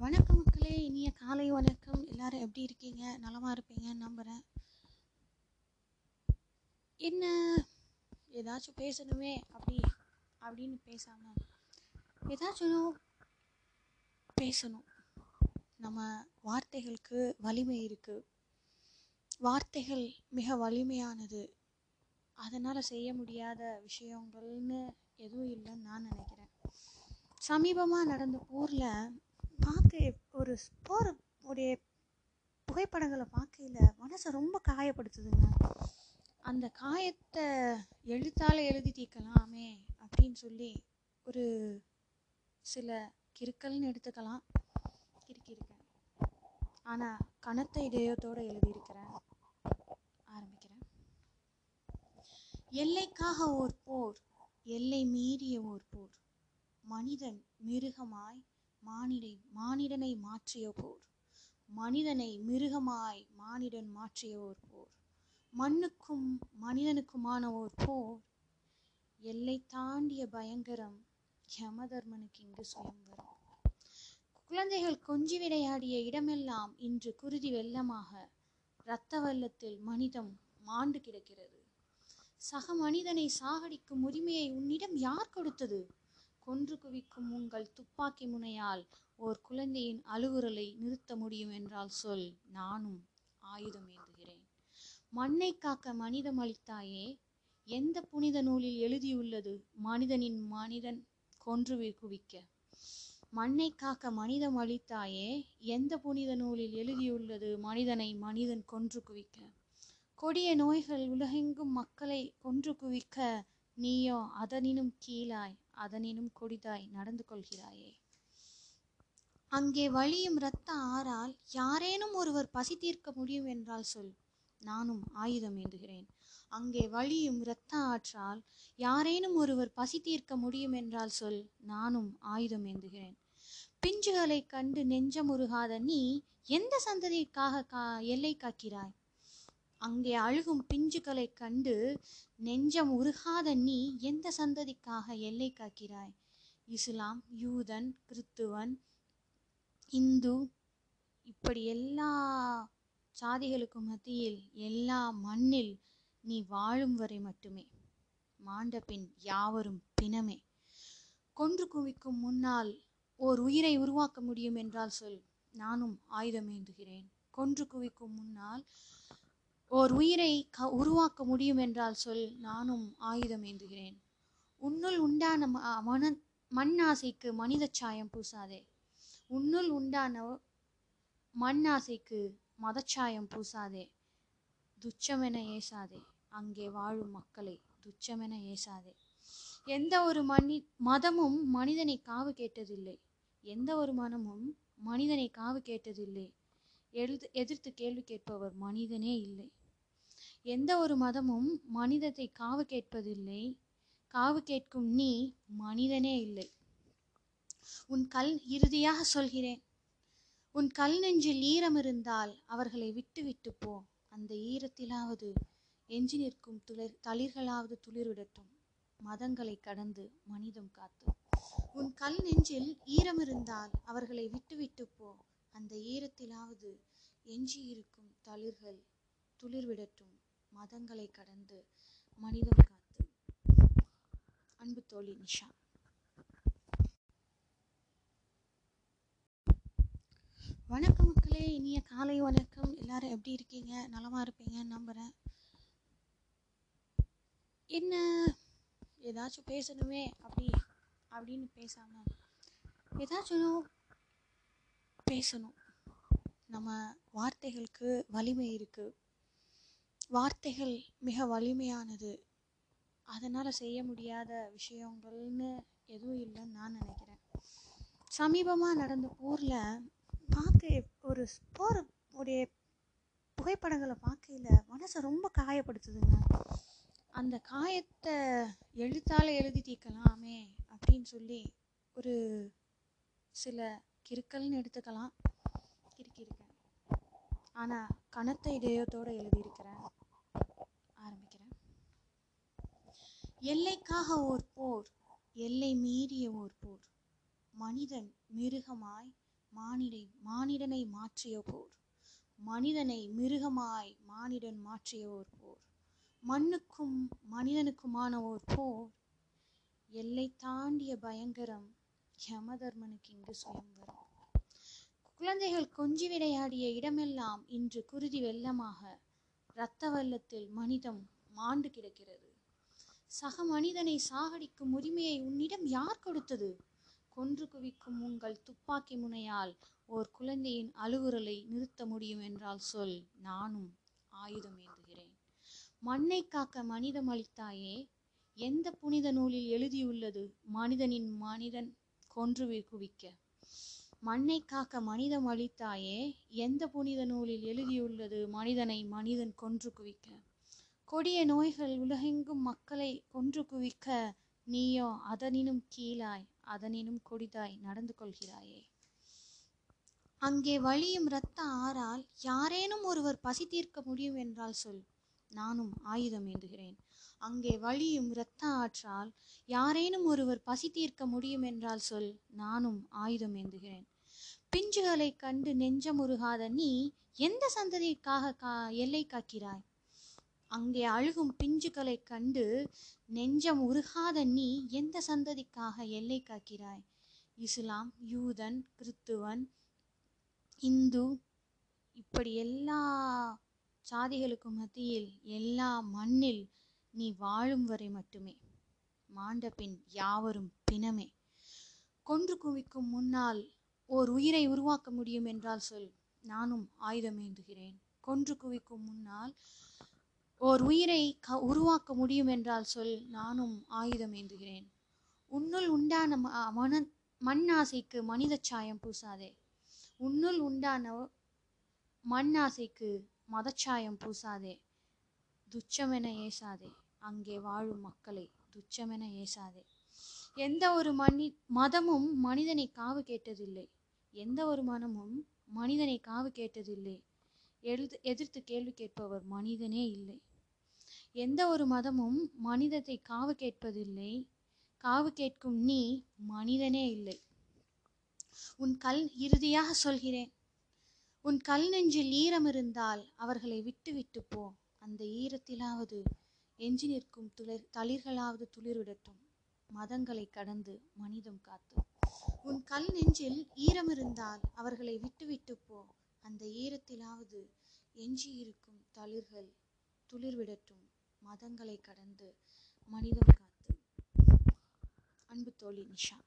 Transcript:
வணக்கம் மக்களே இனிய காலை வணக்கம். எல்லாரும் எப்படி இருக்கீங்க? நலமாக இருப்பீங்கன்னு நம்புகிறேன் என்ன? ஏதாச்சும் பேசணுமே அப்படி அப்படின்னு பேசாம ஏதாச்சும் பேசணும். நம்ம வார்த்தைகளுக்கு வலிமை இருக்கு. வார்த்தைகள் மிக வலிமையானது. அதனால் செய்ய முடியாத விஷயங்கள்னு எதுவும் இல்லைன்னு நான் நினைக்கிறேன். சமீபமாக நடந்த ஊரில் பார்க்க ஒரு போகிற உடைய புகைப்படங்களை பார்க்கையில் மனசை ரொம்ப காயப்படுத்துதுங்க. அந்த காயத்தை எழுத்தால் எழுதி தீர்க்கலாமே அப்படின்னு சொல்லி ஒரு சில கிறுக்கல்னு எடுத்துக்கலாம். கிறுக்கியிருக்கேன். ஆனால் கனத்த இதயத்தோடு எழுதியிருக்கிறேன். ஆரம்பிக்கிறேன். எல்லைக்காக ஓர் போர் எல்லை மீறிய ஓர் போர் மனிதன் மிருகமாய் மானிடை மானிடனை மாற்றிய போர். மனிதனை மிருகமாய் மானிடன் மாற்றிய ஓர் போர். மண்ணுக்கும் மனிதனுக்குமான ஓர் போர். எல்லை தாண்டிய பயங்கரம் யமதர்மனுக்கு இங்கு சுயம்பரம் குழந்தைகள் கொஞ்சி விளையாடிய இடமெல்லாம் இன்று குருதி வெள்ளமாக இரத்த வெள்ளத்தில் மனிதம் மாண்டு கிடக்கிறது. சக மனிதனை சாகடிக்கும் உரிமையை உன்னிடம் யார் கொடுத்தது? கொன்று குவிக்கும் உங்கள் துப்பாக்கி முனையால் ஓர் குழந்தையின் அழுகுரலை நிறுத்த முடியும் என்றால் சொல் நானும் ஆயுதம் ஏந்துகிறேன். மண்ணை காக்க மனிதம் அளித்தாயே எந்த புனித நூலில் எழுதியுள்ளது மனிதனின் மனிதன் கொன்று குவிக்க? மண்ணை காக்க மனிதம் அளித்தாயே எந்த புனித நூலில் எழுதியுள்ளது மனிதனை மனிதன் கொன்று குவிக்க? கொடிய நோய்கள் உலகெங்கும் மக்களை கொன்று குவிக்க நீயோ அதனினும் கீழாய். அதனினும் கொடிதாய் நடந்து கொள்கிறாயே அங்கே வழியும் இரத்த ஆறால் யாரேனும் ஒருவர் பசி தீர்க்க முடியும் என்றால் சொல். நானும் ஆயுதம் ஏந்துகிறேன். அங்கே வழியும் இரத்த ஆற்றால் யாரேனும் ஒருவர் பசி தீர்க்க முடியும் என்றால் சொல். நானும் ஆயுதம் ஏந்துகிறேன். பிஞ்சுகளைக் கண்டு நெஞ்சமுருகாத நீ எந்த சந்ததிக்காக கா எல்லை காக்கிறாய்? அங்கே அழுகும் பிஞ்சுகளை கண்டு நெஞ்சம் உருகாத நீ எந்த சந்ததிக்காக எல்லை காக்கிறாய்? இஸ்லாம் யூதன் கிறித்துவன் இந்து இப்படி எல்லா சாதிகளுக்கும் மத்தியில் எல்லா மண்ணில் நீ வாழும் வரை மட்டுமே. மாண்ட பின் யாவரும் பிணமே. கொன்று குவிக்கும் முன்னால் ஓர் உயிரை உருவாக்க முடியும் என்றால் சொல் நானும் ஆயுதம் ஏந்துகிறேன் கொன்று குவிக்கும் முன்னால் ஓர் உயிரை க உருவாக்க முடியும் என்றால் சொல் நானும் ஆயுதம் ஏந்துகிறேன். உன்னுள் உண்டான ம- மன மண் ஆசைக்கு மனித சாயம் பூசாதே. உன்னுள் உண்டான மண் ஆசைக்கு மதச்சாயம் பூசாதே. துச்சமென ஏசாதே. அங்கே வாழும் மக்களை துச்சமென ஏசாதே. எந்த ஒரு மனி மதமும் மனிதனை காவு கேட்டதில்லை. எந்த ஒரு மனமும் மனிதனை காவு கேட்டதில்லை. எழுது எதிர்த்து கேள்வி கேட்பவர் மனிதனே இல்லை. எந்த ஒரு மதமும் மனிதத்தை காவு கேட்பதில்லை. காவு கேட்கும் நீ மனிதனே இல்லை. உன் கல் இறுதியாக சொல்கிறேன். உன் கல் நெஞ்சில் ஈரம் இருந்தால் அவர்களை விட்டு விட்டு போ. அந்த ஈரத்திலாவது எஞ்சி நிற்கும் துளிர் தளிர்களாவது துளிர்விடட்டும். மதங்களை கடந்து மனிதம் காத்து. உன் கல் நெஞ்சில் ஈரம் இருந்தால் அவர்களை விட்டு விட்டு போ. அந்த ஈரத்திலாவது எஞ்சி இருக்கும் தளிர்கள் துளிர்விடட்டும் மதங்களை கடந்து மனிதம் காத்து. அன்பு தோழி நிஷா. வணக்கம் மக்களே இனிய காலை வணக்கம். எல்லாரும் எப்படி இருக்கீங்க? நலமா இருப்பீங்கன்னு நம்புறேன். என்ன? ஏதாச்சும் பேசணுமே அப்படி அப்படின்னு பேசாம. ஏதாச்சும் பேசணும். நம்ம வார்த்தைகளுக்கு வலிமை இருக்குது வார்த்தைகள் மிக வலிமையானது. அதனால் செய்ய முடியாத விஷயங்கள்னு எதுவும் இல்லைன்னு நான் நினைக்கிறேன். சமீபமாக நடந்த ஊரில் பார்க்க ஒரு போகிற உடைய புகைப்படங்களை பார்க்கையில் மனசை ரொம்ப காயப்படுத்துதுங்க. அந்த காயத்தை எழுத்தால் எழுதி தீர்க்கலாமே அப்படின்னு சொல்லி ஒரு சில கிறுக்கல்னு எடுத்துக்கலாம். கிறுக்கியிருக்கேன் ஆனால் கனத்த இதயத்தோடு எழுதியிருக்கிறேன். ஆரம்பிக்கிறேன். எல்லைக்காக ஓர் போர் எல்லை மீறிய ஓர் போர். மனிதன் மிருகமாய் மானிடை மானிடனை மாற்றிய போர். மனிதனை மிருகமாய் மானிடன் மாற்றிய ஒரு போர். மண்ணுக்கும் மனிதனுக்குமான ஒரு போர். எல்லை தாண்டிய பயங்கரம் யமதர்மனுக்கு இங்கு சுயம்பரம் குழந்தைகள் கொஞ்சி விளையாடிய இடமெல்லாம் இன்று குருதி வெள்ளமாக. இரத்த வெள்ளத்தில் மனிதம் மாண்டு கிடக்கிறது. சக மனிதனை சாகடிக்கும் உரிமையை உன்னிடம் யார் கொடுத்தது? கொன்று குவிக்கும் உங்கள் துப்பாக்கி முனையால் ஓர் குழந்தையின் அழுகுரலை நிறுத்த முடியும் என்றால் சொல் நானும் ஆயுதம் ஏந்துகிறேன். மண்ணை காக்க மனிதம் அளித்தாயே எந்த புனித நூலில் எழுதியுள்ளது? மனிதனின் மனிதன் கொன்று குவிக்க மண்ணை காக்க மனிதம் அளித்தாயே எந்த புனித நூலில் எழுதியுள்ளது மனிதனை மனிதன் கொன்று குவிக்க? கொடிய நோய்கள் உலகெங்கும் மக்களை கொன்று குவிக்க நீயோ அதனினும் கீழாய் அதனினும் கொடிதாய் நடந்து கொள்கிறாயே. அங்கே வழியும் இரத்த ஆறால் யாரேனும் ஒருவர் பசி தீர்க்க முடியும் என்றால் சொல். நானும் ஆயுதம் ஏந்துகிறேன். அங்கே வழியும் இரத்த ஆற்றால் யாரேனும் ஒருவர் பசி தீர்க்க முடியும் என்றால் சொல் நானும் ஆயுதம் ஏந்துகிறேன். பிஞ்சுகளைக் கண்டு நெஞ்சமுருகாத நீ எந்த சந்ததிக்காக கா எல்லை காக்கிறாய்? அங்கே அழுகும் பிஞ்சுகளைக் கண்டு நெஞ்சம் உருகாத நீ எந்த சந்ததிக்காக எல்லை காக்கிறாய்? இஸ்லாம் யூதன் கிறித்துவன் இந்து இப்படி எல்லா சாதிகளுக்கு மத்தியில் எல்லா மண்ணில் நீ வாழும் வரை மட்டுமே. மாண்ட பின் யாவரும் பிணமே. கொன்று குவிக்கும் முன்னால் ஓர் உயிரை உருவாக்க முடியும் என்றால் சொல் நானும் ஆயுதம் ஏந்துகிறேன் கொன்று குவிக்கும் முன்னால் ஓர் உயிரை க உருவாக்க முடியும் என்றால் சொல் நானும் ஆயுதம் ஏந்துகிறேன் உன்னுள் உண்டான ம- மன மண் ஆசைக்கு மனித சாயம் பூசாதே. உன்னுள் உண்டான மண் ஆசைக்கு மதச்சாயம் பூசாதே துச்சமென ஏசாதே. அங்கே வாழும் மக்களை துச்சமென ஏசாதே. எந்த ஒரு மனி மதமும் மனிதனை காவு கேட்டதில்லை. எந்த ஒரு மனமும் மனிதனை காவு கேட்டதில்லை. எழுது எதிர்த்து கேள்வி கேட்பவர் மனிதனே இல்லை. எந்த ஒரு மதமும் மனிதத்தை காவு கேட்பதில்லை. காவு கேட்கும் நீ மனிதனே இல்லை. உன் கல் இறுதியாக சொல்கிறேன். உன் கல் நெஞ்சில் ஈரம் இருந்தால் அவர்களை விட்டு விட்டு போ. அந்த ஈரத்திலாவது எஞ்சி நிற்கும் துளிர் தளிர்களாவது துளிர்விடட்டும். மதங்களை கடந்து மனிதம் காத்து உன் கல் நெஞ்சில் ஈரம் இருந்தால் அவர்களை விட்டு விட்டு போ. அந்த ஈரத்திலாவது எஞ்சி இருக்கும் தளிர்கள் துளிர்விடட்டும். மதங்களை கடந்து மனிதம் காத்து அன்பு தோழி நிஷா.